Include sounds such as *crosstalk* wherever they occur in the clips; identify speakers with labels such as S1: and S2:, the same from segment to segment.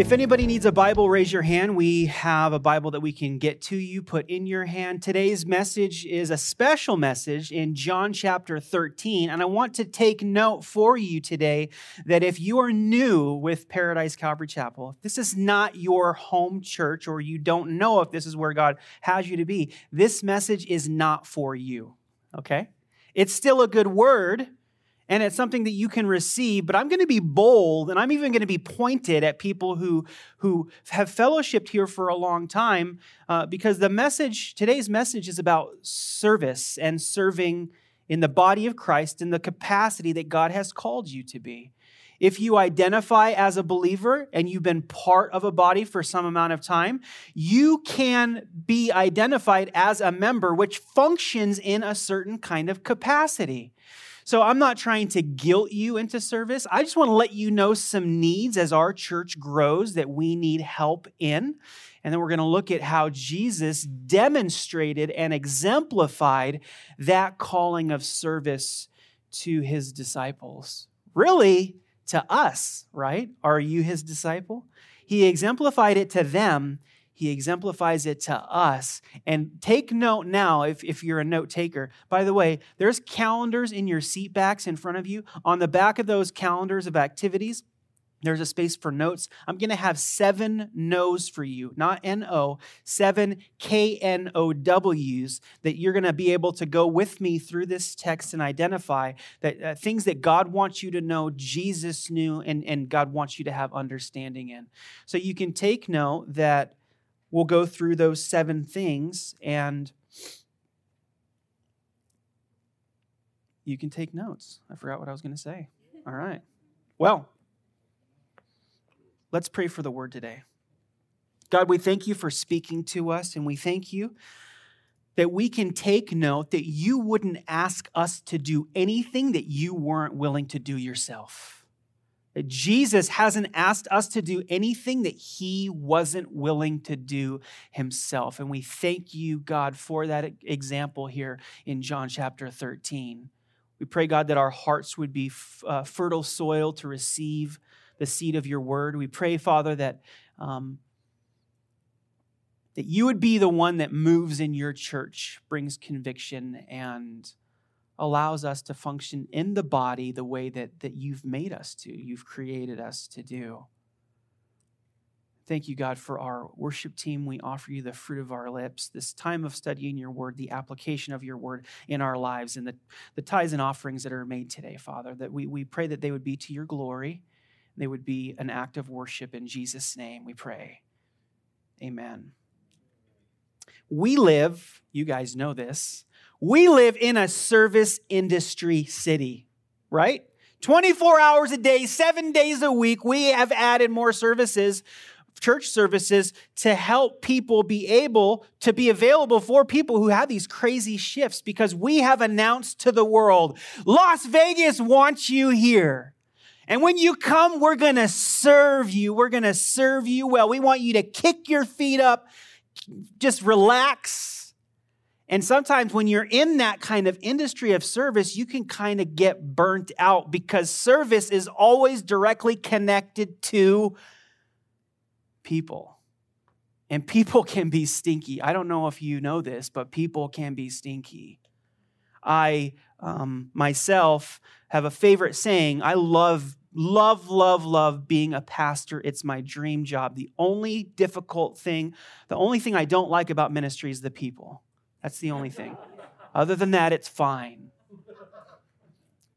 S1: If anybody needs a Bible, raise your hand. We have a Bible that we can get to you, put in your hand. Today's message is a special message in John chapter 13. And I want to take note for you today that if you are new with Paradise Calvary Chapel, if this is not your home church or you don't know if this is where God has you to be, this message is not for you. Okay? It's still a good word and it's something that you can receive but i'm going to be bold and i'm even going to be pointed at people who who have fellowshipped here for a long time uh, because the message today's message is about service and serving in the body of christ in the capacity that god has called you to be if you identify as a believer and you've been part of a body for some amount of time, you can be identified as a member which functions in a certain kind of capacity. So I'm not trying to guilt you into service. I just want to let you know some needs as our church grows that we need help in. And then we're going to look at how Jesus demonstrated and exemplified that calling of service to his disciples. Really, to us, right? Are you his disciple? He exemplified it to them he exemplifies it to us. And take note now, if, if you're a note taker. By the way, there's calendars in your seat backs in front of you. On the back of those calendars of activities, there's a space for notes. I'm going to have seven no's for you, not N O, seven K N O W's that you're going to be able to go with me through this text and identify that uh, things that God wants you to know, Jesus knew, and, and God wants you to have understanding in. So you can take note that we'll go through those seven things and you can take notes. I forgot what I was going to say. All right. Well, let's pray for the word today. God, we thank you for speaking to us, and we thank you that we can take note that you wouldn't ask us to do anything that you weren't willing to do yourself. Jesus hasn't asked us to do anything that he wasn't willing to do himself. And we thank you, God, for that example here in John chapter 13. We pray, God, that our hearts would be uh, fertile soil to receive the seed of your word. We pray, Father, that, um, that you would be the one that moves in your church, brings conviction, and allows us to function in the body the way that, that you've made us to, you've created us to do. Thank you, God, for our worship team. We offer you the fruit of our lips, this time of studying your word, the application of your word in our lives, and the, the tithes and offerings that are made today, Father, that we, we pray that they would be to your glory. They would be an act of worship in Jesus' name, we pray. Amen. We live, you guys know this, we live in a service industry city, right? 24 hours a day, seven days a week, we have added more services, church services, to help people be able to be available for people who have these crazy shifts because we have announced to the world Las Vegas wants you here. And when you come, we're going to serve you. We're going to serve you well. We want you to kick your feet up, just relax and sometimes when you're in that kind of industry of service, you can kind of get burnt out because service is always directly connected to people. And people *laughs* can be stinky. I don't know if you know this, but people can be stinky. I um, myself have a favorite saying. I love, love, love, love being a pastor. It's my dream job. The only difficult thing, the only thing I don't like about ministry is the people. That's the only thing. Other than that, it's fine.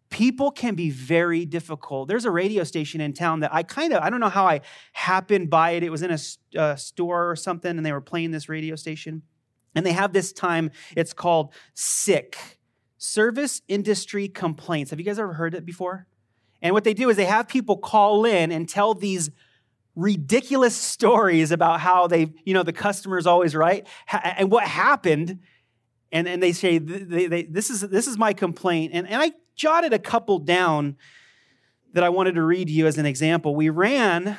S1: People can be very difficult. There's a radio station in town that I kind of, I don't know how I happened by it. It was in a, a uh, store or something, and they were playing this radio station. And they have this time, it's called SICK, Service Industry Complaints. Have you guys ever heard it before? And what they do is they have people call in and tell these ridiculous stories about how they, you know, the customer's always right and what happened. And, and they say, they, they, this, is, this is my complaint. And, and I jotted a couple down that I wanted to read to you as an example. We ran,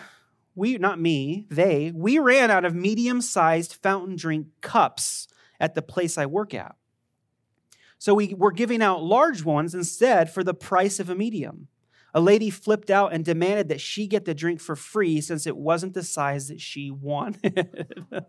S1: we, not me, they, we ran out of medium sized fountain drink cups at the place I work at. So we were giving out large ones instead for the price of a medium. A lady flipped out and demanded that she get the drink for free since it wasn't the size that she wanted. *laughs*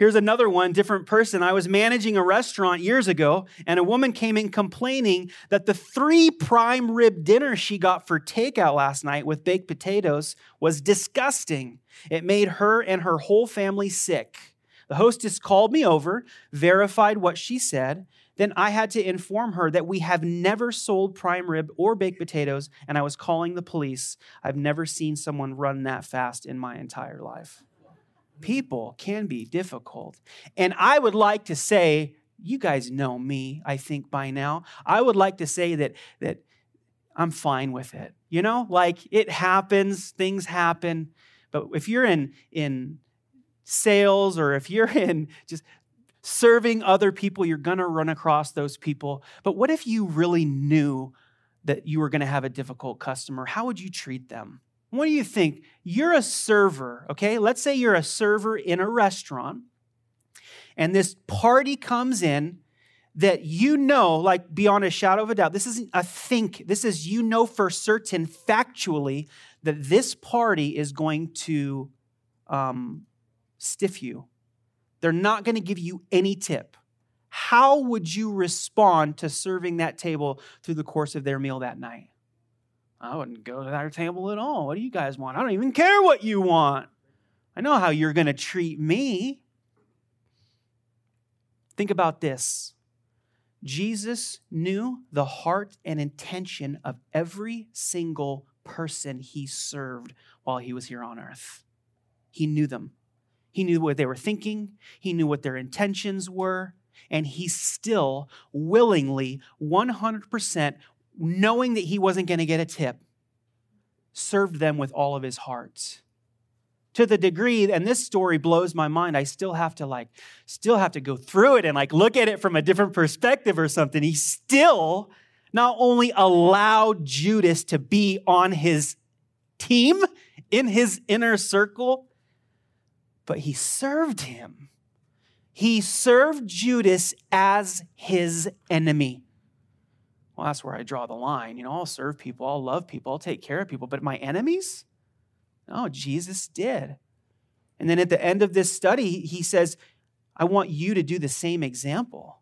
S1: Here's another one, different person. I was managing a restaurant years ago, and a woman came in complaining that the three prime rib dinner she got for takeout last night with baked potatoes was disgusting. It made her and her whole family sick. The hostess called me over, verified what she said, then I had to inform her that we have never sold prime rib or baked potatoes, and I was calling the police. I've never seen someone run that fast in my entire life. Mm-hmm. People can be difficult. And I would like to say, you guys know me, I think by now. I would like to say that, that I'm fine with it. You know, like it happens, things happen. But if you're in, in sales or if you're *laughs* in just serving other people, you're going to run across those people. But what if you really knew that you were going to have a difficult customer? How would you treat them? What do you think? You're a server, okay? Let's say you're a server in a restaurant, and this party comes in that you know, like beyond a shadow of a doubt, this isn't a think, this is you know for certain, factually, that this party is going to um, stiff you they're not going to give you any tip. How would you respond to serving that table through the course of their meal that night? I wouldn't go to that table at all. What do you guys want? I don't even care what you want. I know how you're going to treat me. Think about this Jesus knew the heart and intention of every single person he served while he was here on earth. He knew them. He knew what they were thinking, he knew what their intentions were, and he still willingly, 100%, knowing that he wasn't going to get a tip, served them with all of his heart. To the degree, and this story blows my mind, I still have to like, still have to go through it and like look at it from a different perspective or something. He still not only allowed Judas to be on his team in his inner circle, but he served him. He served Judas as his enemy. Well, that's where I draw the line. You know, I'll serve people, I'll love people, I'll take care of people, but my enemies? No, Jesus did. And then at the end of this study, he says, I want you to do the same example.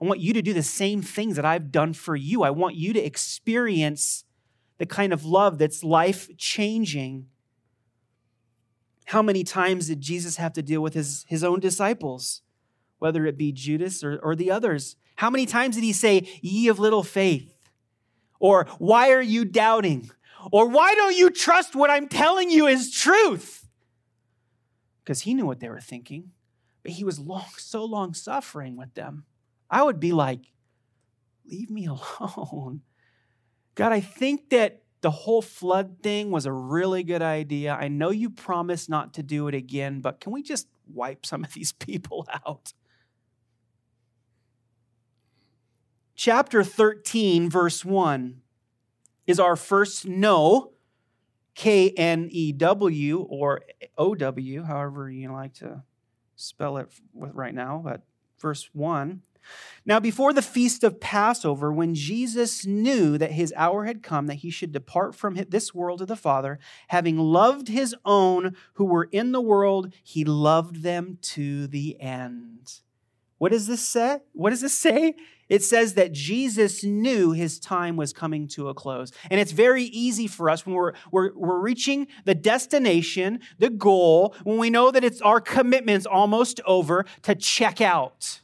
S1: I want you to do the same things that I've done for you. I want you to experience the kind of love that's life changing how many times did Jesus have to deal with his, his own disciples, whether it be Judas or, or the others? How many times did he say, Ye of little faith? Or, Why are you doubting? Or, Why don't you trust what I'm telling you is truth? Because he knew what they were thinking, but he was long, so long suffering with them. I would be like, Leave me *laughs* alone. God, I think that the whole flood thing was a really good idea. I know you promised not to do it again, but can we just wipe some of these *laughs* people out? Chapter 13, verse 1 is our first no, K N E W or O W, however you like to spell it right now, but verse 1 now, before the feast of Passover, when Jesus knew that his hour had come, that he should depart from this world to the Father, having loved his own who were in the world, he loved them to the end. What does this say? What does this say? It says that Jesus knew his time was coming to a close. And it's very easy for us when we're, we're, we're reaching the destination, the goal, when we know that it's our commitment's almost over, to check out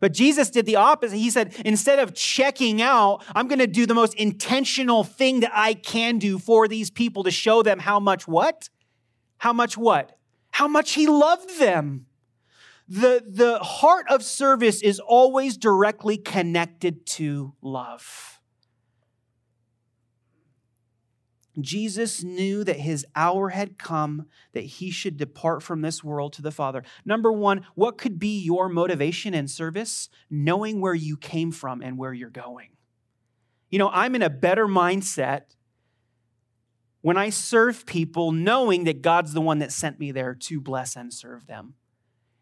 S1: but Jesus did the opposite. He said, instead of checking out, I'm going to do the most intentional thing that I can do for these people to show them how much what? How much what? How much he loved them. The, the heart of service is always directly connected to love. Jesus knew that his hour had come that he should depart from this world to the Father. Number one, what could be your motivation and service? Knowing where you came from and where you're going. You know, I'm in a better mindset when I serve people, knowing that God's the one that sent me there to bless and serve them.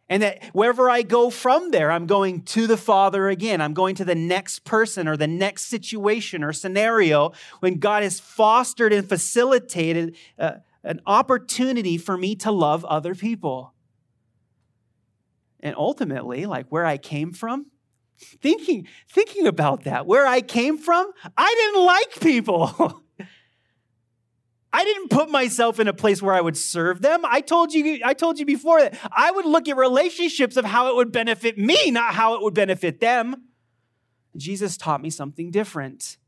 S1: And that wherever I go from there, I'm going to the Father again. I'm going to the next person or the next situation or scenario when God has fostered and facilitated uh, an opportunity for me to love other people. And ultimately, like where I came from, thinking, thinking about that, where I came from, I didn't like people. *laughs* I didn't put myself in a place where I would serve them. I told you I told you before that I would look at relationships of how it would benefit me, not how it would benefit them. Jesus taught me something different.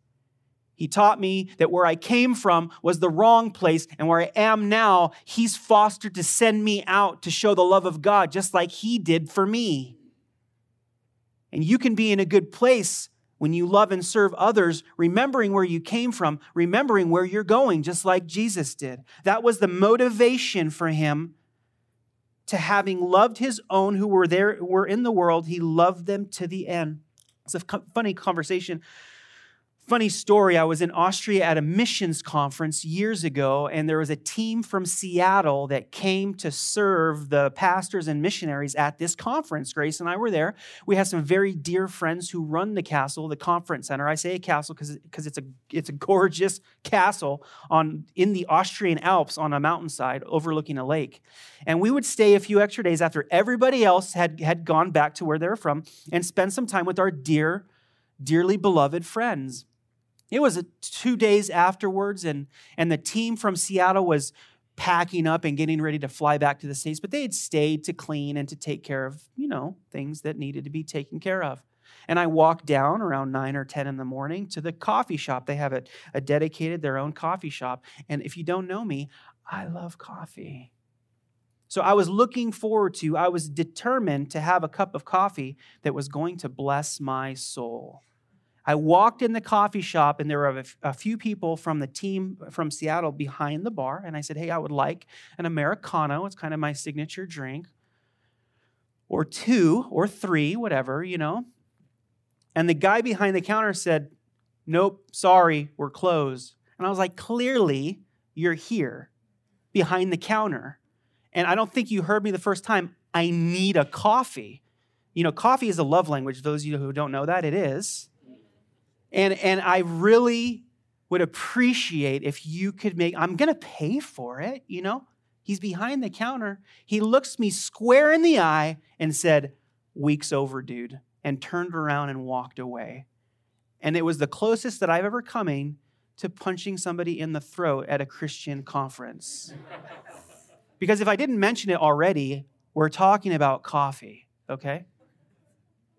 S1: He taught me that where I came from was the wrong place, and where I am now, He's fostered to send me out to show the love of God, just like He did for me. And you can be in a good place when you love and serve others, remembering where you came from, remembering where you're going, just like Jesus did. That was the motivation for him to having loved his own who were there, were in the world, he loved them to the end. It's a funny conversation Funny story, I was in Austria at a missions conference years ago, and there was a team from Seattle that came to serve the pastors and missionaries at this conference. Grace and I were there. We have some very dear friends who run the castle, the conference center. I say a castle because it's a it's a gorgeous castle on in the Austrian Alps on a mountainside overlooking a lake. And we would stay a few extra days after everybody else had, had gone back to where they're from and spend some time with our dear, dearly beloved friends. It was two days afterwards, and, and the team from Seattle was packing up and getting ready to fly back to the States, but they had stayed to clean and to take care of, you know, things that needed to be taken care of. And I walked down around 9 or 10 in the morning to the coffee shop. They have a, a dedicated, their own coffee shop. And if you don't know me, I love coffee. So I was looking forward to, I was determined to have a cup of coffee that was going to bless my soul. I walked in the coffee shop and there were a few people from the team from Seattle behind the bar. And I said, Hey, I would like an Americano. It's kind of my signature drink. Or two or three, whatever, you know. And the guy behind the counter said, Nope, sorry, we're closed. And I was like, Clearly, you're here behind the counter. And I don't think you heard me the first time. I need a coffee. You know, coffee is a love language. Those of you who don't know that, it is. And, and I really would appreciate if you could make, I'm going to pay for it, you know? He's behind the counter. He looks me square in the eye and said, Week's over, dude, and turned around and walked away. And it was the closest that I've ever coming to punching somebody in the throat at a Christian conference. because if I didn't mention it already, we're talking about coffee, okay?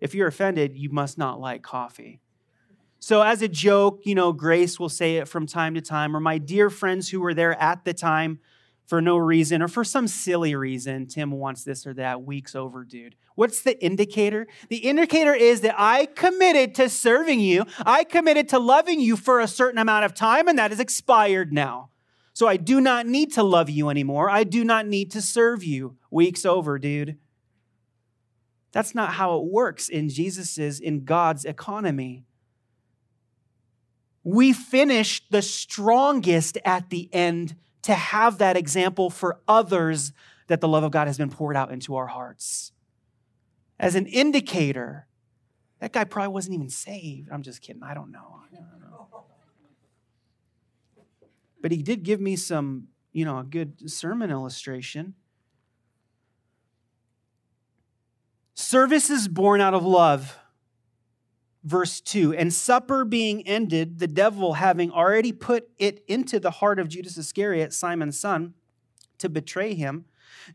S1: If you're offended, you must not like coffee. So, as a joke, you know, Grace will say it from time to time, or my dear friends who were there at the time for no reason or for some silly reason, Tim wants this or that, weeks over, dude. What's the indicator? The indicator is that I committed to serving you, I committed to loving you for a certain amount of time, and that has expired now. So, I do not need to love you anymore. I do not need to serve you. Weeks over, dude. That's not how it works in Jesus's, in God's economy we finish the strongest at the end to have that example for others that the love of God has been poured out into our hearts. As an indicator, that guy probably wasn't even saved. I'm just kidding. I don't know. I don't know. But he did give me some, you know, a good sermon illustration. Service is born out of love verse 2 and supper being ended the devil having already put it into the heart of judas iscariot simon's son to betray him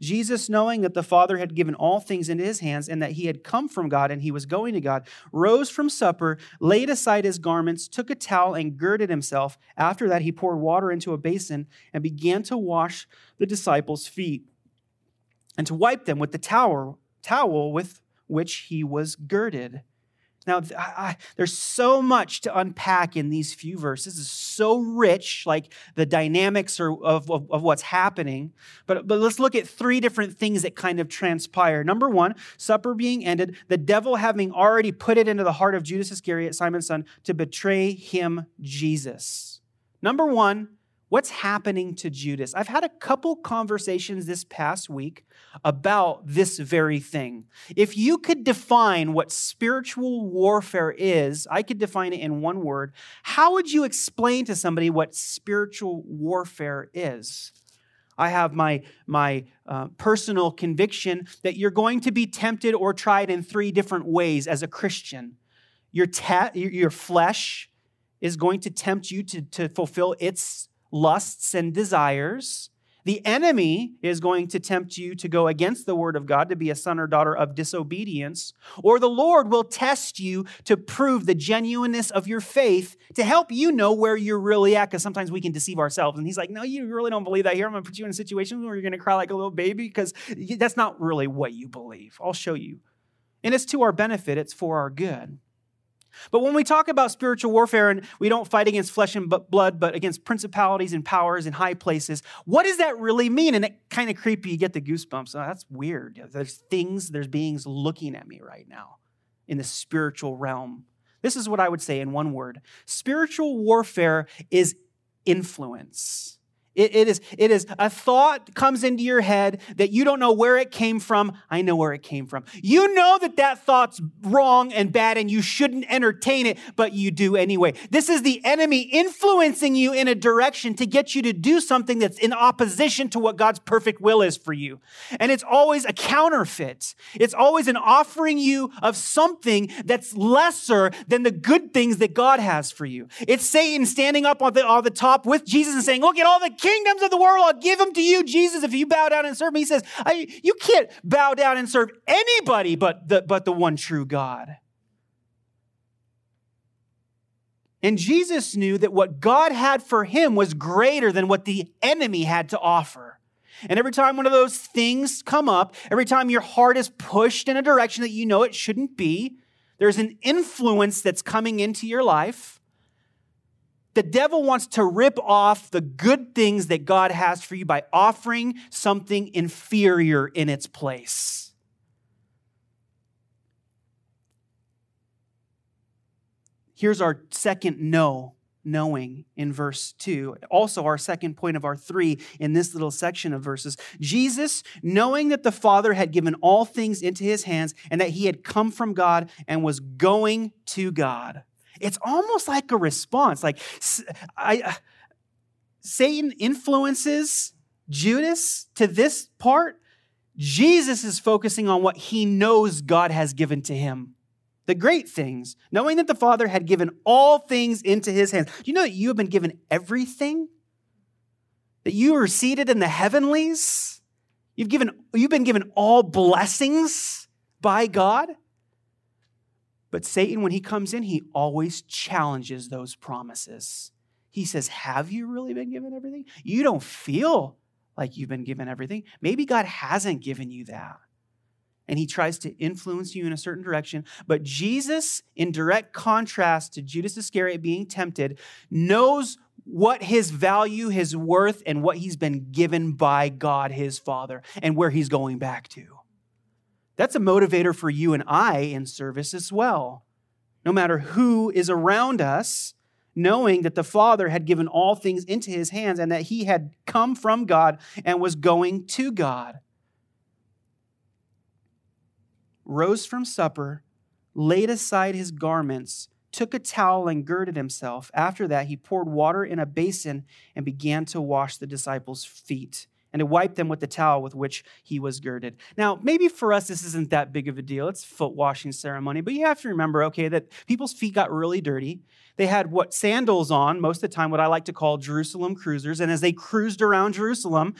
S1: jesus knowing that the father had given all things into his hands and that he had come from god and he was going to god rose from supper laid aside his garments took a towel and girded himself. After that he poured water into a basin and began to wash the disciples feet and to wipe them with the towel towel with which he was girded Now, I, I, there's so much to unpack in these few verses. It's so rich, like the dynamics are, of, of, of what's happening. But, but let's look at three different things that kind of transpire. Number one, supper being ended, the devil having already put it into the heart of Judas Iscariot, Simon's son, to betray him, Jesus. Number one, What's happening to Judas? I've had a couple conversations this past week about this very thing. If you could define what spiritual warfare is, I could define it in one word. How would you explain to somebody what spiritual warfare is? I have my, my uh, personal conviction that you're going to be tempted or tried in three different ways as a Christian. Your, your flesh is going to tempt you to, to fulfill its lusts and desires. The enemy is going to tempt you to go against the word of God, to be a son or daughter of disobedience. Or the Lord will test you to prove the genuineness of your faith to help you know where you're really at, because sometimes we can deceive ourselves. And He's like, No, you really don't believe that here. I'm going to put you in a situation where you're going to cry like a little baby, because that's not really what you believe. I'll show you. And it's to our benefit, it's for our good. But when we talk about spiritual warfare and we don't fight against flesh and blood, but against principalities and powers in high places, what does that really mean? And it kind of creepy, you get the goosebumps. Oh, that's weird. There's things, there's beings looking at me right now in the spiritual realm. This is what I would say in one word spiritual warfare is influence. It, it, is, it is a thought comes into your head that you don't know where it came from. I know where it came from. You know that that thought's wrong and bad and you shouldn't entertain it, but you do anyway. This is the enemy influencing you in a direction to get you to do something that's in opposition to what God's perfect will is for you. And it's always a counterfeit. It's always an offering you of something that's lesser than the good things that God has for you. It's Satan standing up on the, on the top with Jesus and saying, look at all the kingdoms of the world, I'll give them to you, Jesus, if you bow down and serve me. He says, You can't bow down and serve anybody but the, but the one true God. And Jesus knew that what God had for him was greater than what the enemy had to offer. And every time one of those things come up, every time your heart is pushed in a direction that you know it shouldn't be, there's an influence that's coming into your life the devil wants to rip off the good things that God has for you by offering something inferior in its place. Here's our second no knowing in verse 2. Also, our second point of our three in this little section of verses. Jesus, knowing that the Father had given all things into his hands and that he had come from God and was going to God. It's almost like a response. Like I, uh, Satan influences Judas to this part. Jesus is focusing on what he knows God has given to him. The great things, knowing that the Father had given all things into his hands. Do you know that you have been given everything? That you are seated in the heavenlies? You've, given, you've been given all blessings by God? But Satan, when he comes in, he always challenges those promises. He says, Have you really been given everything? You don't feel like you've been given everything. Maybe God hasn't given you that. And he tries to influence you in a certain direction. But Jesus, in direct contrast to Judas Iscariot being tempted, knows what his value, his worth, and what he's been given by God, his Father, and where he's going back to. That's a motivator for you and I in service as well. No matter who is around us, knowing that the Father had given all things into his hands and that he had come from God and was going to God. Rose from supper, laid aside his garments, took a towel and girded himself. After that, he poured water in a basin and began to wash the disciples' feet and to wipe them with the towel with which he was girded. Now, maybe for us, this isn't that big of a deal. It's foot washing ceremony, but you have to remember, okay, that people's feet got really dirty. They had what sandals on, most of the time, what I like to call Jerusalem cruisers. And as they cruised around Jerusalem,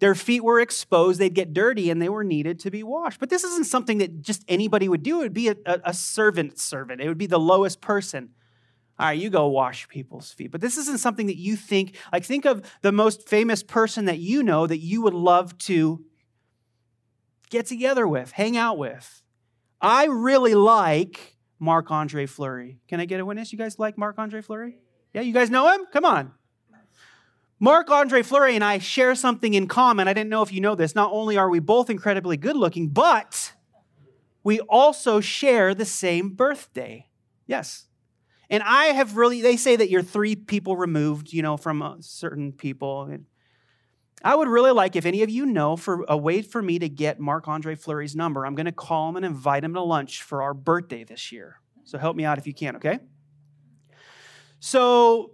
S1: their feet were exposed, they'd get dirty, and they were needed to be washed. But this isn't something that just anybody would do. It would be a, a servant servant, it would be the lowest person all right, you go wash people's feet. But this isn't something that you think, like, think of the most famous person that you know that you would love to get together with, hang out with. I really like Marc Andre Fleury? Can I get a witness? You guys like Marc Andre Fleury? Yeah, you guys know him? Come on. Marc Andre Fleury and I share something in common. I didn't know if you know this. Not only are we both incredibly good looking, but we also share the same birthday. Yes. And I have really, they say that you're three people removed, you know, from uh, certain people. I would really like if any of you know for a way for me to get Marc Andre Fleury's number. I'm going to call him and invite him to lunch for our birthday this year. So help me out if you can, okay? So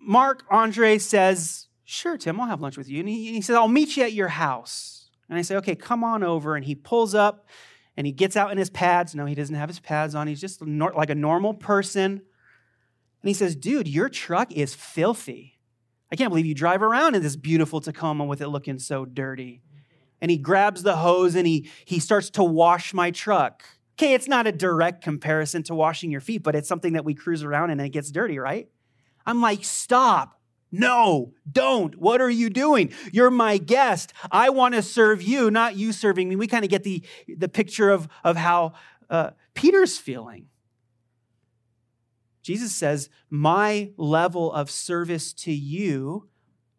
S1: Marc Andre says, Sure, Tim, I'll have lunch with you. And he, he says, I'll meet you at your house. And I say, Okay, come on over. And he pulls up and he gets out in his pads. No, he doesn't have his pads on. He's just like a normal person. And he says, Dude, your truck is filthy. I can't believe you drive around in this beautiful Tacoma with it looking so dirty. And he grabs the hose and he, he starts to wash my truck. Okay, it's not a direct comparison to washing your feet, but it's something that we cruise around in and it gets dirty, right? I'm like, stop. No, don't. What are you doing? You're my guest. I want to serve you, not you serving me. We kind of get the, the picture of, of how uh, Peter's feeling. Jesus says, My level of service to you,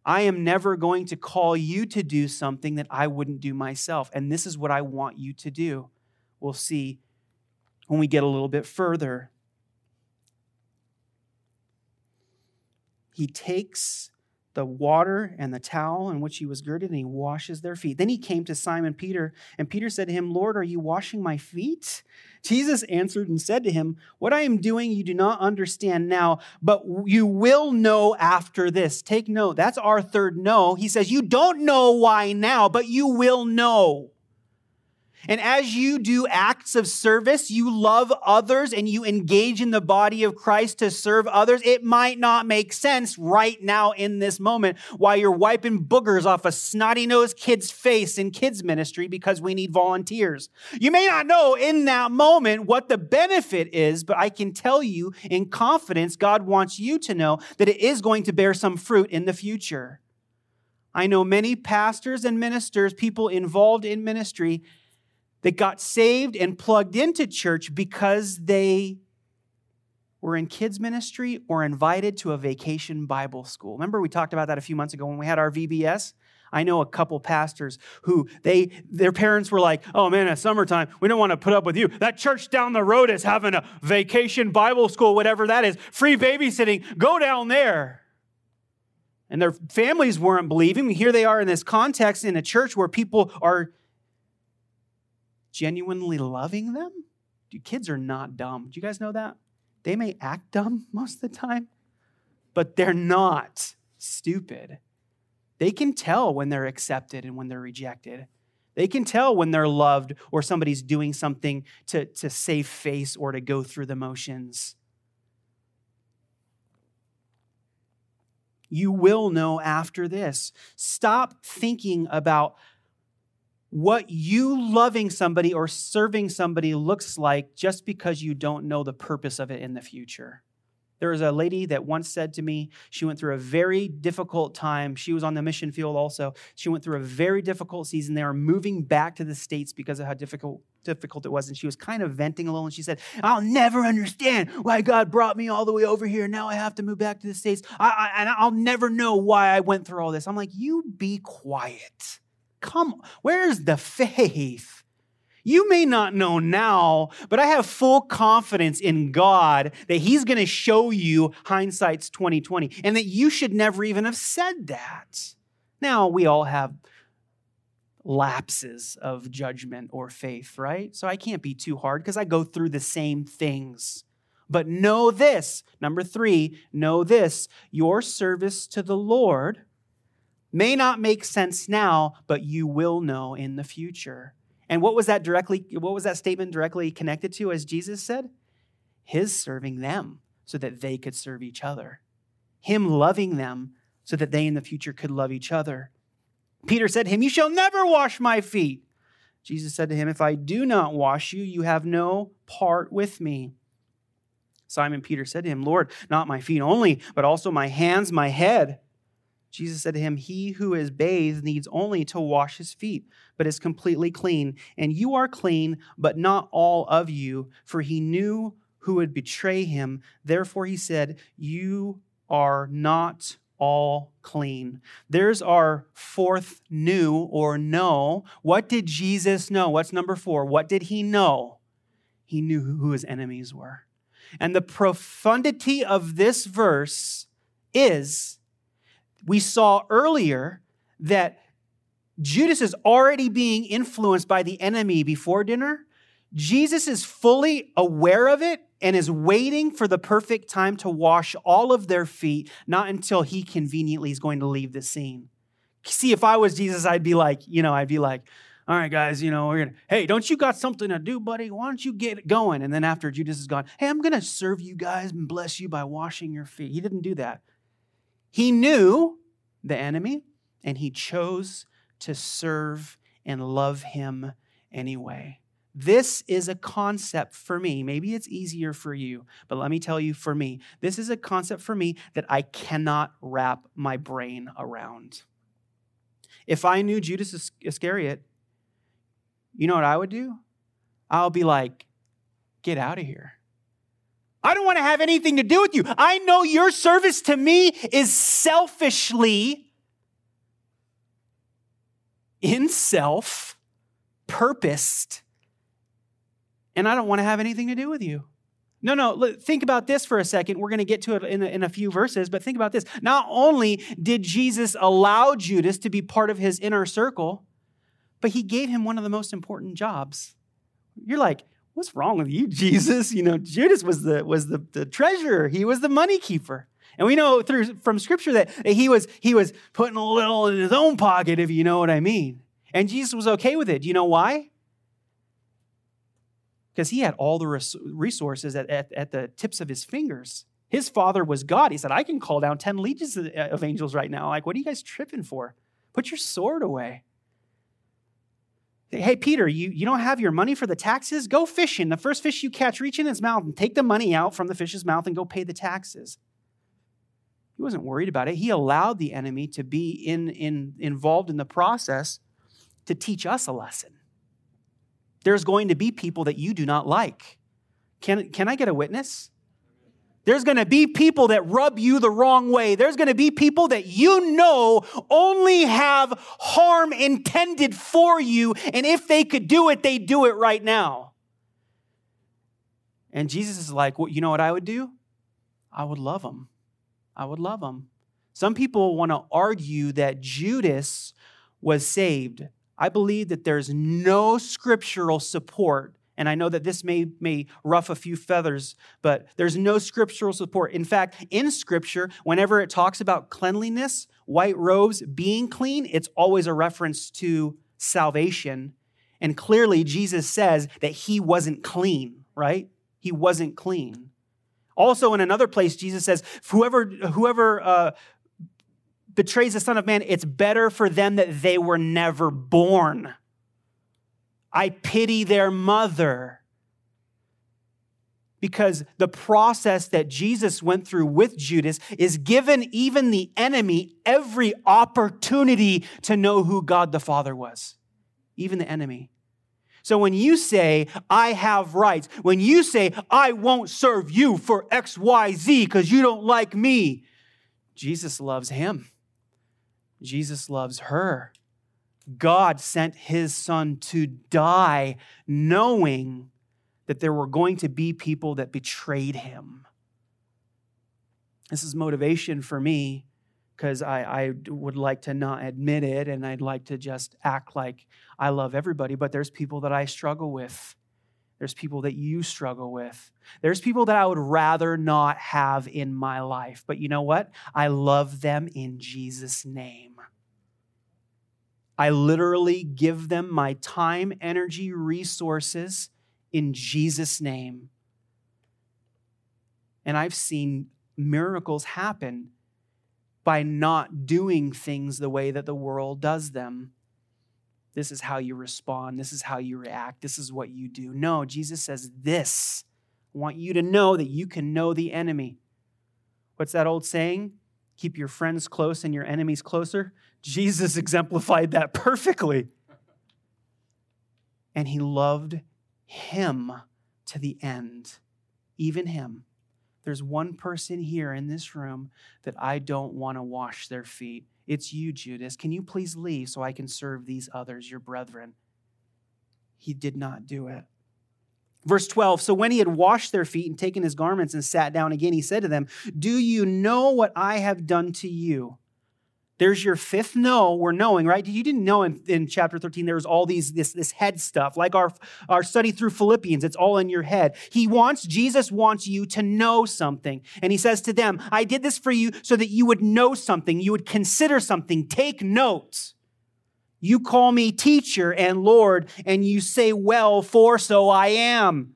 S1: I am never going to call you to do something that I wouldn't do myself. And this is what I want you to do. We'll see when we get a little bit further. He takes the water and the towel in which he was girded and he washes their feet. Then he came to Simon Peter, and Peter said to him, Lord, are you washing my feet? Jesus answered and said to him, What I am doing you do not understand now, but you will know after this. Take note, that's our third no. He says, You don't know why now, but you will know. And as you do acts of service, you love others and you engage in the body of Christ to serve others. It might not make sense right now in this moment while you're wiping boogers off a snotty nosed kid's face in kids' ministry because we need volunteers. You may not know in that moment what the benefit is, but I can tell you in confidence, God wants you to know that it is going to bear some fruit in the future. I know many pastors and ministers, people involved in ministry, that got saved and plugged into church because they were in kids ministry or invited to a vacation Bible school. Remember we talked about that a few months ago when we had our VBS? I know a couple pastors who they their parents were like, "Oh man, at summertime, we don't want to put up with you. That church down the road is having a vacation Bible school, whatever that is, free babysitting. Go down there." And their families weren't believing. Here they are in this context in a church where people are genuinely loving them? Dude, kids are not dumb. Do you guys know that? They may act dumb *laughs* most of the time, but they're not stupid. They can tell when they're accepted and when they're rejected. They can tell when they're loved or somebody's doing something to, to save face or to go through the motions. You will know after this. Stop thinking about what you loving somebody or serving somebody looks like just because you don't know the purpose of it in the future. There was a lady that once said to me, she went through a very difficult time. She was on the mission field also. She went through a very difficult season. They were moving back to the States because of how difficult, difficult it was. And she was kind of venting a little. And she said, I'll never understand why God brought me all the way over here. Now I have to move back to the States. I, I, and I'll never know why I went through all this. I'm like, you be quiet. Come, where's the faith? You may not know now, but I have full confidence in God that He's going to show you hindsight's 2020 and that you should never even have said that. Now, we all have lapses of judgment or faith, right? So I can't be too hard because I go through the same things. But know this, number three, know this your service to the Lord may not make sense now, but you will know in the future. And what was that directly what was that statement directly connected to as Jesus said? His serving them so that they could serve each other. Him loving them so that they in the future could love each other. Peter said to him, You shall never wash my feet. Jesus said to him, If I do not wash you, you have no part with me. Simon Peter said to him, Lord, not my feet only, but also my hands, my head. Jesus said to him, He who is bathed needs only to wash his feet, but is completely clean. And you are clean, but not all of you. For he knew who would betray him. Therefore, he said, You are not all clean. There's our fourth new or know. What did Jesus know? What's number four? What did he know? He knew who his enemies were. And the profundity of this verse is we saw earlier that Judas is already being influenced by the enemy before dinner. Jesus is fully aware of it and is waiting for the perfect time to wash all of their feet, not until he conveniently is going to leave the scene. See, if I was Jesus, I'd be like, you know, I'd be like, all right, guys, you know, we're gonna, hey, don't you got something to do, buddy? Why don't you get going? And then after Judas is gone, hey, I'm gonna serve you guys and bless you by washing your feet. He didn't do that. He knew the enemy and he chose to serve and love him anyway. This is a concept for me. Maybe it's easier for you, but let me tell you for me, this is a concept for me that I cannot wrap my brain around. If I knew Judas Iscariot, you know what I would do? I'll be like, get out of here. I don't want to have anything to do with you. I know your service to me is selfishly, in self, purposed, and I don't want to have anything to do with you. No, no, think about this for a second. We're going to get to it in a, in a few verses, but think about this. Not only did Jesus allow Judas to be part of his inner circle, but he gave him one of the most important jobs. You're like, what's wrong with you, *laughs* Jesus? You know, Judas was the was the, the treasurer, he was the money keeper. And we know through from scripture that he was he was putting a little in his own pocket, if you know what I mean. And Jesus was okay with it. Do you know why? Because he had all the resources at, at, at the tips of his fingers. His father was God. He said, I can call down 10 legions of angels right now. Like, what are you guys tripping for? Put your sword away. Hey, Peter, you, you don't have your money for the taxes? Go fishing. The first fish you catch, reach in its mouth and take the money out from the fish's mouth and go pay the taxes. He wasn't worried about it. He allowed the enemy to be in, in, involved in the process to teach us a lesson. There's going to be people that you do not like. Can, can I get a witness? There's going to be people that rub you the wrong way. There's going to be people that you know only have harm intended for you. And if they could do it, they'd do it right now. And Jesus is like, well, you know what I would do? I would love them. I would love them. Some people want to argue that Judas was saved. I believe that there's no scriptural support and I know that this may, may ruff a few feathers, but there's no scriptural support. In fact, in scripture, whenever it talks about cleanliness, white robes being clean, it's always a reference to salvation. And clearly, Jesus says that he wasn't clean, right? He wasn't clean. Also, in another place, Jesus says, whoever, whoever uh, betrays the Son of Man, it's better for them that they were never born. I pity their mother. Because the process that Jesus went through with Judas is given even the enemy every opportunity to know who God the Father was, even the enemy. So when you say, I have rights, when you say, I won't serve you for XYZ because you don't like me, Jesus loves him. Jesus loves her. God sent his son to die knowing that there were going to be people that betrayed him. This is motivation for me because I, I would like to not admit it and I'd like to just act like I love everybody, but there's people that I struggle with. There's people that you struggle with. There's people that I would rather not have in my life. But you know what? I love them in Jesus' name. I literally give them my time, energy, resources in Jesus' name. And I've seen miracles happen by not doing things the way that the world does them. This is how you respond. This is how you react. This is what you do. No, Jesus says this. I want you to know that you can know the enemy. What's that old saying? Keep your friends close and your enemies closer. Jesus exemplified that perfectly. And he loved him to the end, even him. There's one person here in this room that I don't want to wash their feet. It's you, Judas. Can you please leave so I can serve these others, your brethren? He did not do it. Verse 12 So when he had washed their feet and taken his garments and sat down again, he said to them, Do you know what I have done to you? There's your fifth no. We're knowing, right? You didn't know in, in chapter 13 there was all these this, this head stuff, like our, our study through Philippians. It's all in your head. He wants, Jesus wants you to know something. And he says to them, I did this for you so that you would know something, you would consider something, take notes. You call me teacher and Lord, and you say, Well, for so I am.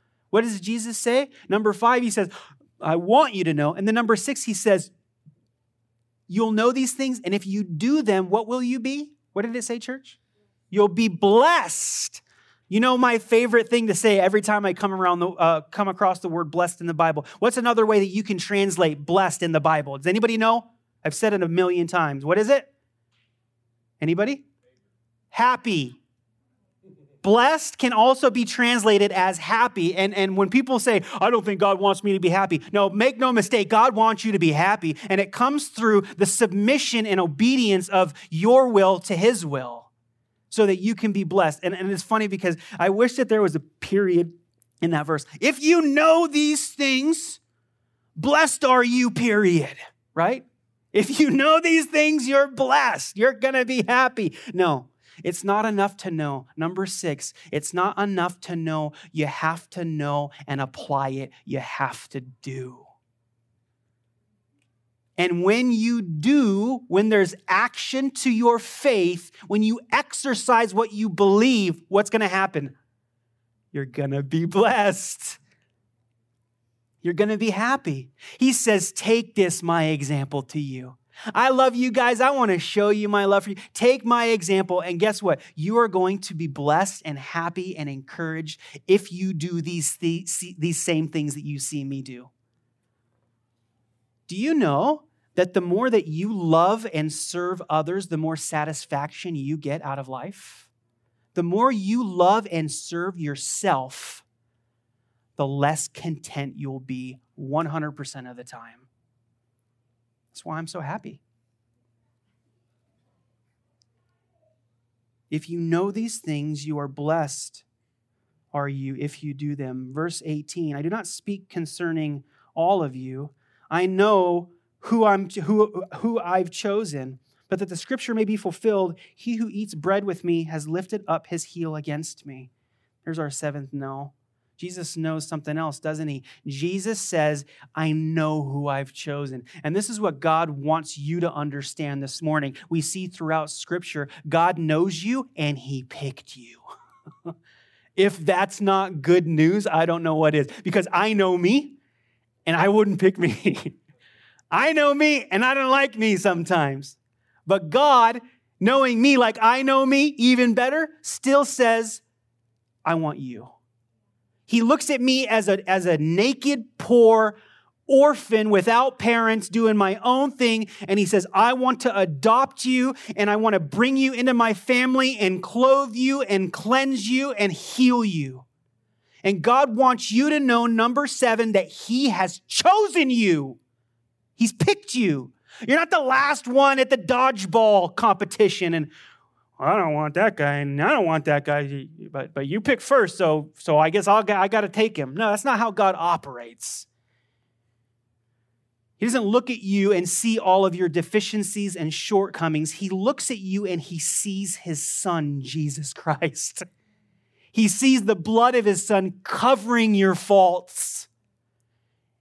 S1: what does Jesus say? Number five, he says, I want you to know. And then number six, he says, You'll know these things, and if you do them, what will you be? What did it say, church? You'll be blessed. You know my favorite thing to say every time I come around the uh, come across the word blessed in the Bible. What's another way that you can translate blessed in the Bible? Does anybody know? I've said it a million times. What is it? Anybody? Happy. Blessed can also be translated as happy. And, and when people say, I don't think God wants me to be happy, no, make no mistake, God wants you to be happy. And it comes through the submission and obedience of your will to his will so that you can be blessed. And, and it's funny because I wish that there was a period in that verse. If you know these things, blessed are you, period, right? If you know these things, you're blessed. You're going to be happy. No, it's not enough to know. Number six, it's not enough to know. You have to know and apply it. You have to do. And when you do, when there's action to your faith, when you exercise what you believe, what's going to happen? You're going to be blessed. You're going to be happy. He says, Take this, my example, to you. I love you guys. I want to show you my love for you. Take my example, and guess what? You are going to be blessed and happy and encouraged if you do these, th- these same things that you see me do. Do you know that the more that you love and serve others, the more satisfaction you get out of life? The more you love and serve yourself, the less content you'll be 100% of the time. That's why I'm so happy. If you know these things, you are blessed, are you, if you do them. Verse 18 I do not speak concerning all of you. I know who, I'm, who, who I've chosen, but that the scripture may be fulfilled He who eats bread with me has lifted up his heel against me. There's our seventh no. Jesus knows something else, doesn't he? Jesus says, I know who I've chosen. And this is what God wants you to understand this morning. We see throughout Scripture, God knows you and he picked you. *laughs* if that's not good news, I don't know what is. Because I know me and I wouldn't pick me. *laughs* I know me and I don't like me sometimes. But God, knowing me like I know me even better, still says, I want you. He looks at me as a, as a naked, poor orphan without parents doing my own thing. And he says, I want to adopt you and I want to bring you into my family and clothe you and cleanse you and heal you. And God wants you to know, number seven, that He has chosen you. He's picked you. You're not the last one at the dodgeball competition and I don't want that guy, and I don't want that guy, but, but you pick first, so, so I guess I'll, I got to take him. No, that's not how God operates. He doesn't look at you and see all of your deficiencies and shortcomings. He looks at you and he sees his son, Jesus Christ. He sees the blood of his son covering your faults.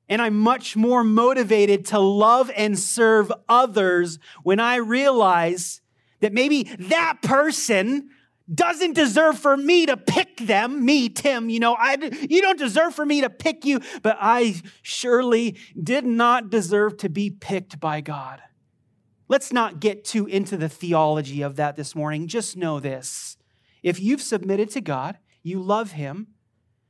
S1: And I'm much more motivated to love and serve others when I realize that maybe that person doesn't deserve for me to pick them, me, Tim. You know, I, you don't deserve for me to pick you, but I surely did not deserve to be picked by God. Let's not get too into the theology of that this morning. Just know this if you've submitted to God, you love Him,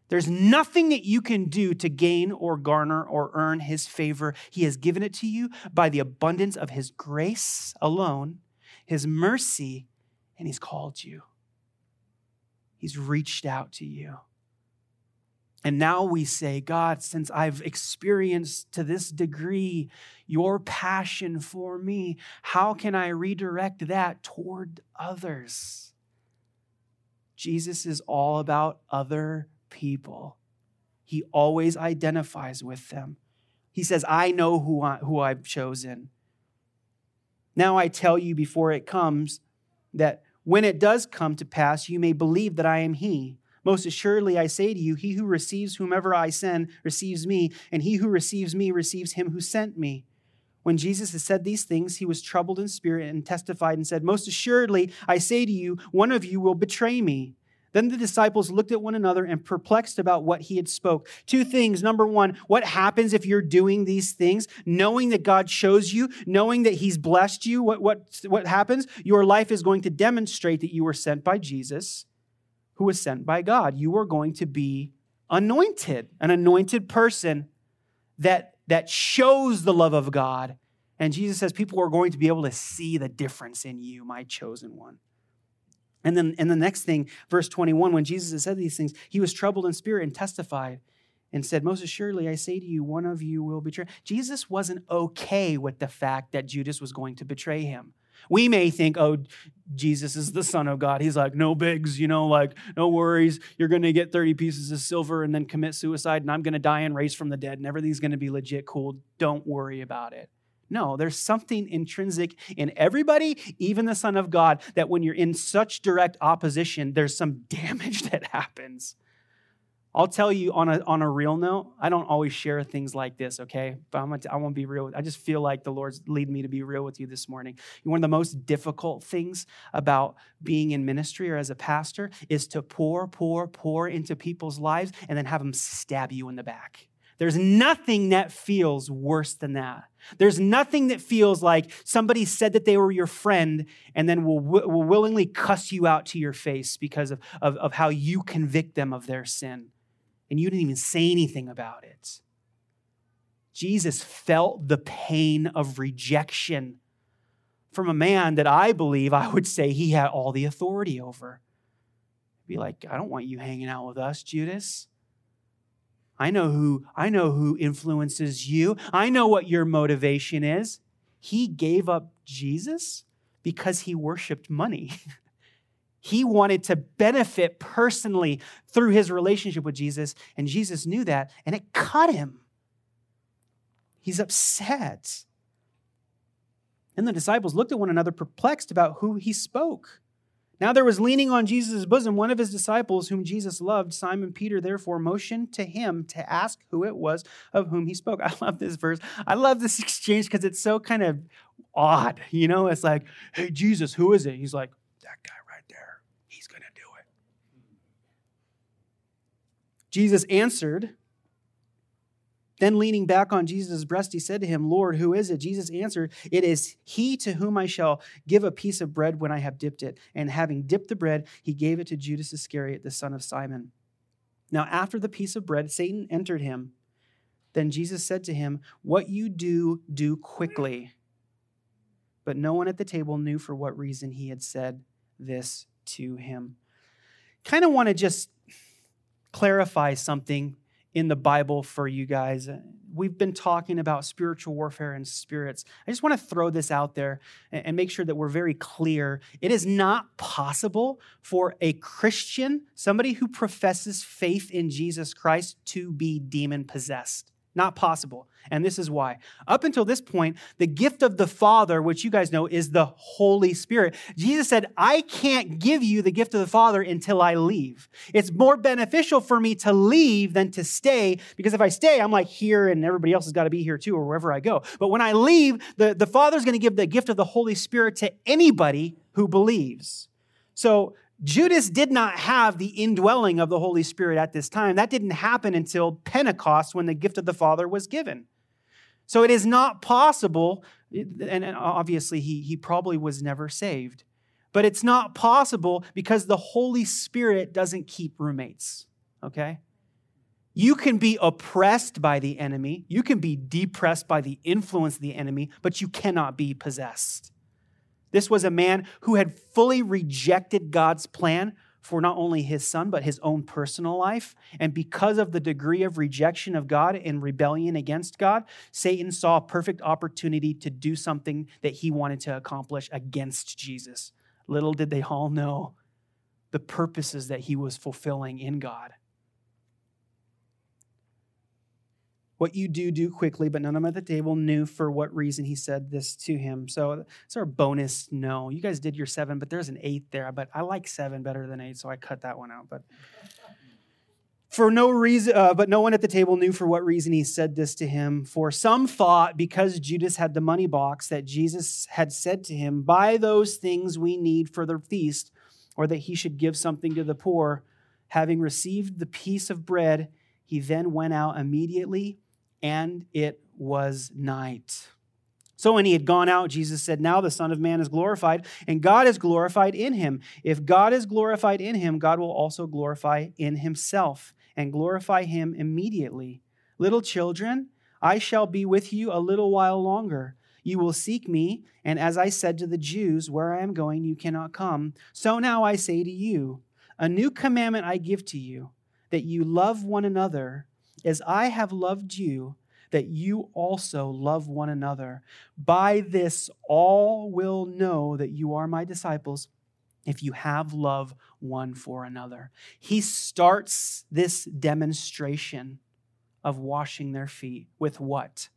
S1: there's nothing that you can do to gain or garner or earn His favor. He has given it to you by the abundance of His grace alone, His mercy, and He's called you. He's reached out to you. And now we say, God, since I've experienced to this degree your passion for me, how can I redirect that toward others? Jesus is all about other people. He always identifies with them. He says, I know who, I, who I've chosen. Now I tell you before it comes that when it does come to pass, you may believe that I am He. Most assuredly, I say to you, he who receives whomever I send receives me, and he who receives me receives him who sent me. When Jesus had said these things, he was troubled in spirit and testified and said, Most assuredly, I say to you, one of you will betray me. Then the disciples looked at one another and perplexed about what he had spoke. Two things. Number one, what happens if you're doing these things? Knowing that God shows you, knowing that he's blessed you, what, what, what happens? Your life is going to demonstrate that you were sent by Jesus, who was sent by God. You are going to be anointed, an anointed person that, that shows the love of God. And Jesus says people are going to be able to see the difference in you, my chosen one. And then, and the next thing, verse 21, when Jesus had said these things, he was troubled in spirit and testified and said, Most assuredly, I say to you, one of you will betray. Jesus wasn't okay with the fact that Judas was going to betray him. We may think, oh, Jesus is the Son of God. He's like, no bigs, you know, like, no worries. You're going to get 30 pieces of silver and then commit suicide, and I'm going to die and raise from the dead, and everything's going to be legit cool. Don't worry about it. No, there's something intrinsic in everybody, even the Son of God, that when you're in such direct opposition, there's some *laughs* damage that happens. I'll tell you on a, on a real note, I don't always share things like this, okay? But I'm gonna, I won't be real. I just feel like the Lord's leading me to be real with you this morning. One of the most difficult things about being in ministry or as a pastor is to pour, pour, pour into people's lives and then have them stab you in the back. There's nothing that feels worse than that. There's nothing that feels like somebody said that they were your friend and then will, will willingly cuss you out to your face because of, of, of how you convict them of their sin. And you didn't even say anything about it. Jesus felt the pain of rejection from a man that I believe I would say he had all the authority over. Be like, I don't want you hanging out with us, Judas. I know who I know who influences you. I know what your motivation is. He gave up Jesus because he worshiped money. *laughs* he wanted to benefit personally through his relationship with Jesus, and Jesus knew that, and it cut him. He's upset. And the disciples looked at one another, perplexed about who he spoke. Now there was leaning on Jesus' bosom one of his disciples whom Jesus loved. Simon Peter therefore motioned to him to ask who it was of whom he spoke. *laughs* I love this verse. I love this *laughs* exchange because it's so kind of odd. You know, it's like, hey, Jesus, who is it? He's like, that guy right there. He's going to do it. Jesus answered, then, leaning back on Jesus' breast, he said to him, Lord, who is it? Jesus answered, It is he to whom I shall give a piece of bread when I have dipped it. And having dipped the bread, he gave it to Judas Iscariot, the son of Simon. Now, after the piece of bread, Satan entered him. Then Jesus said to him, What you do, do quickly. But no one at the table knew for what reason he had said this to him. Kind of want to just clarify something in the Bible for you guys. We've been talking about spiritual warfare and spirits. I just want to throw this out there and make sure that we're very clear. It is not possible for a Christian, somebody who professes faith in Jesus Christ, to be demon possessed. Not possible. And this is why. Up until this point, the gift of the Father, which you guys know is the Holy Spirit, Jesus said, I can't give you the gift of the Father until I leave. It's more beneficial for me to leave than to stay because if I stay, I'm like here and everybody else has got to be here too or wherever I go. But when I leave, the, the Father's going to give the gift of the Holy Spirit to anybody who believes. So Judas did not have the indwelling of the Holy Spirit at this time. That didn't happen until Pentecost when the gift of the Father was given. So it is not possible, and obviously he, he probably was never saved, but it's not possible because the Holy Spirit doesn't keep roommates, okay? You can be oppressed by the enemy, you can be depressed by the influence of the enemy, but you cannot be possessed. This was a man who had fully rejected God's plan for not only his son, but his own personal life. And because of the degree of rejection of God and rebellion against God, Satan saw a perfect opportunity to do something that he wanted to accomplish against Jesus. Little did they all know the purposes that he was fulfilling in God. What you do, do quickly, but none of them at the table knew for what reason he said this to him. So it's our bonus no. You guys did your seven, but there's an eight there. But I like seven better than eight, so I cut that one out. But *laughs* for no reason, uh, but no one at the table knew for what reason he said this to him. For some thought, because Judas had the money box, that Jesus had said to him, Buy those things we need for the feast, or that he should give something to the poor. Having received the piece of bread, he then went out immediately and it was night. So when he had gone out, Jesus said, Now the Son of Man is glorified, and God is glorified in him. If God is glorified in him, God will also glorify in himself and glorify him immediately. Little children, I shall be with you a little while longer. You will seek me, and as I said to the Jews, Where I am going, you cannot come. So now I say to you, A new commandment I give to you, that you love one another as I have loved you, that you also love one another. By this, all will know that you are my disciples if you have love one for another. He starts this demonstration of washing their feet with what?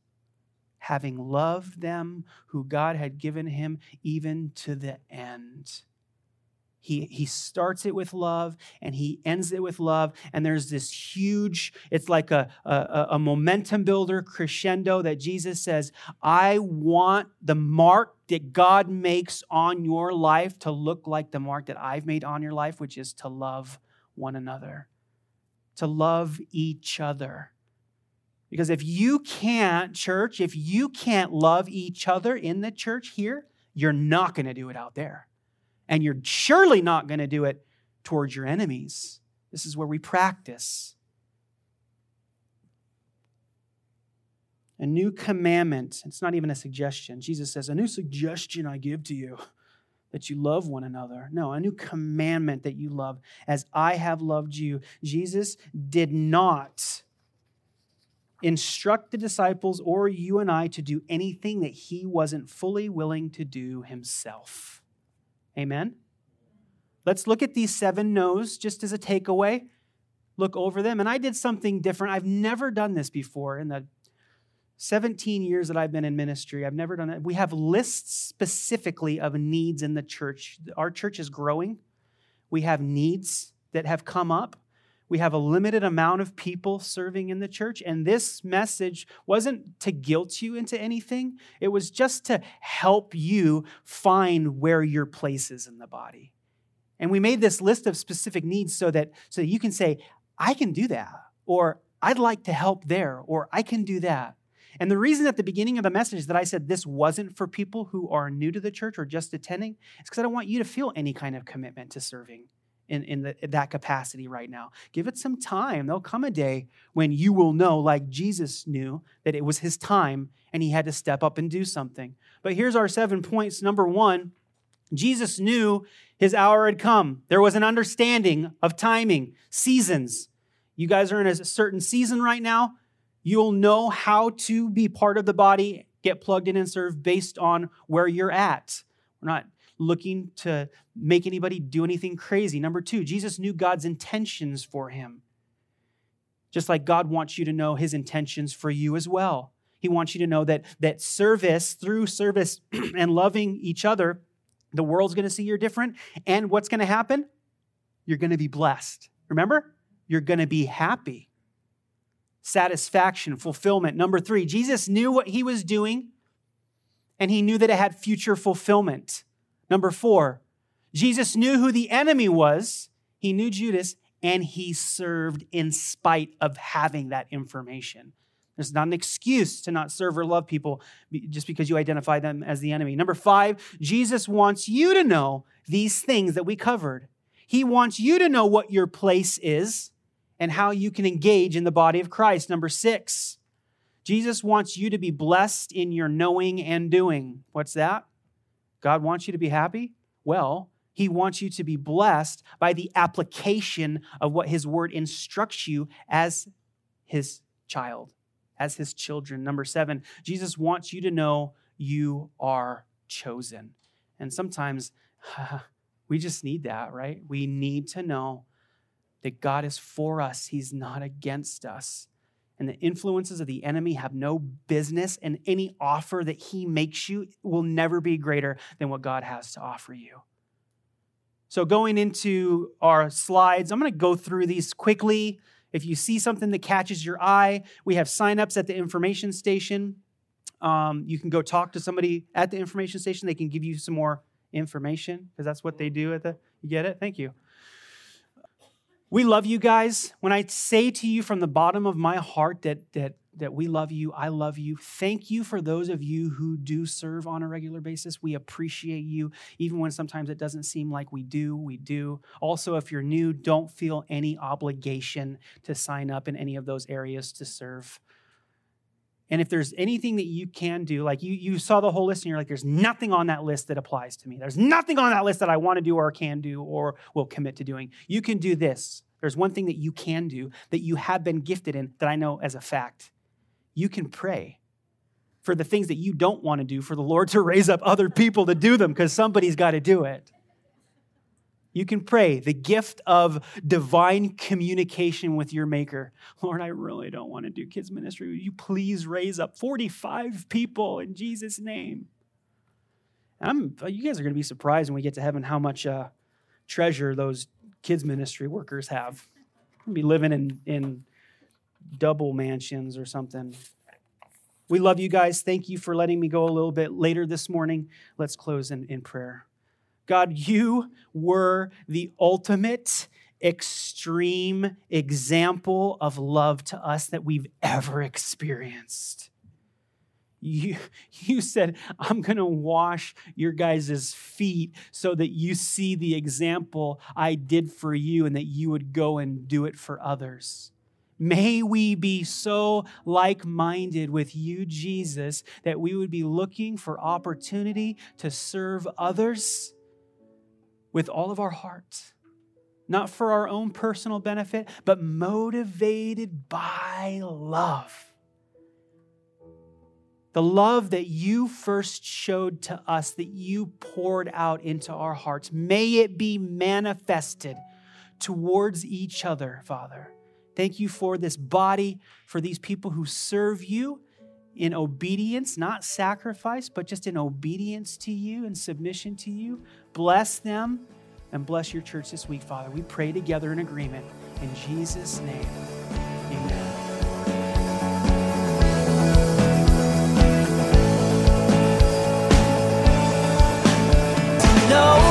S1: Having loved them who God had given him even to the end. He, he starts it with love and he ends it with love. And there's this huge, it's like a, a, a, momentum builder crescendo that Jesus says, I want the mark that God makes on your life to look like the mark that I've made on your life, which is to love one another, to love each other. Because if you can't, church, if you can't love each other in the church here, you're not going to do it out there. And you're surely not going to do it towards your enemies. This is where we practice. A new commandment, it's not even a suggestion. Jesus says, A new suggestion I give to you that you love one another. No, a new commandment that you love as I have loved you. Jesus did not instruct the disciples or you and I to do anything that he wasn't fully willing to do himself. Amen? Let's look at these seven no's just as a takeaway. Look over them. And I did something different. I've never done this before in the 17 years that I've been in ministry. I've never done it. We have lists specifically of needs in the church. Our church is growing. We have needs that have come up. We have a limited amount of people serving in the church, and this message wasn't to guilt you into anything. It was just to help you find where your place is in the body. And we made this list of specific needs so that so that you can say, I can do that, or I'd like to help there, or I can do that. And the reason at the beginning of the message that I said this wasn't for people who are new to the church or just attending is because I don't want you to feel any kind of commitment to serving in, in, the, in that capacity right now. Give it some time. There'll come a day when you will know, like Jesus knew, that it was his time and he had to step up and do something. But here's our seven points. Number one, Jesus knew his hour had come. There was an understanding of timing, seasons. You guys are in a certain season right now. You'll know how to be part of the body, get plugged in and serve based on where you're at. We're not looking to make anybody do anything crazy. Number two, Jesus knew God's intentions for him. Just like God wants you to know his intentions for you as well. He wants you to know that, that service, through service *clears throat* and loving each other, the world's to see you're different. And what's to happen? You're to be blessed. Remember? You're to be happy. Satisfaction, fulfillment. Number three, Jesus knew what he was doing and he knew that it had future fulfillment. Number four, Jesus knew who the enemy was, he knew Judas, and he served in spite of having that information. There's not an excuse to not serve or love people just because you identify them as the enemy. Number five, Jesus wants you to know these things that we covered. He wants you to know what your place is and how you can engage in the body of Christ. Number six, Jesus wants you to be blessed in your knowing and doing. What's that? God wants you to be happy? Well, he wants you to be blessed by the application of what his word instructs you as his child, as his children. Number seven, Jesus wants you to know you are chosen. And sometimes *laughs* we just need that, right? We need to know that God is for us, he's not against us. And the influences of the enemy have no business, and any offer that he makes you will never be greater than what God has to offer you. So, going into our slides, I'm going to go through these quickly. If you see something that catches your eye, we have signups at the information station. Um, you can go talk to somebody at the information station. They can give you some more information because that's what they do at the. You get it? Thank you. We love you guys. When I say to you from the bottom of my heart that that that we love you. I love you. Thank you for those of you who do serve on a regular basis. We appreciate you, even when sometimes it doesn't seem like we do. We do. Also, if you're new, don't feel any obligation to sign up in any of those areas to serve. And if there's anything that you can do, like you, you saw the whole list and you're like, there's nothing on that list that applies to me. There's nothing on that list that I want to do or can do or will commit to doing. You can do this. There's one thing that you can do that you have been gifted in that I know as a fact you can pray for the things that you don't want to do for the Lord to raise up other people to do them because somebody's got to do it. You can pray the gift of divine communication with your Maker. *laughs* Lord, I really don't want to do kids' ministry. Will you please raise up 45 people in Jesus' name? I'm, you guys are going to be surprised when we get to heaven how much uh, treasure those kids' ministry workers have. Be living in, in double mansions or something. We love you guys. Thank you for letting me go a little bit later this morning. Let's close in, in prayer. God, you were the ultimate, extreme example of love to us that we've ever experienced. You, you said, I'm going to wash your guys' feet so that you see the example I did for you and that you would go and do it for others. May we be so like minded with you, Jesus, that we would be looking for opportunity to serve others with all of our heart. Not for our own personal benefit, but motivated by love. The love that you first showed to us, that you poured out into our hearts, may it be manifested towards each other, Father. Thank you for this body, for these people who serve you in obedience, not sacrifice, but just in obedience to you and submission to you. Bless them and bless your church this week, Father. We pray together in agreement. In Jesus' name, amen. No.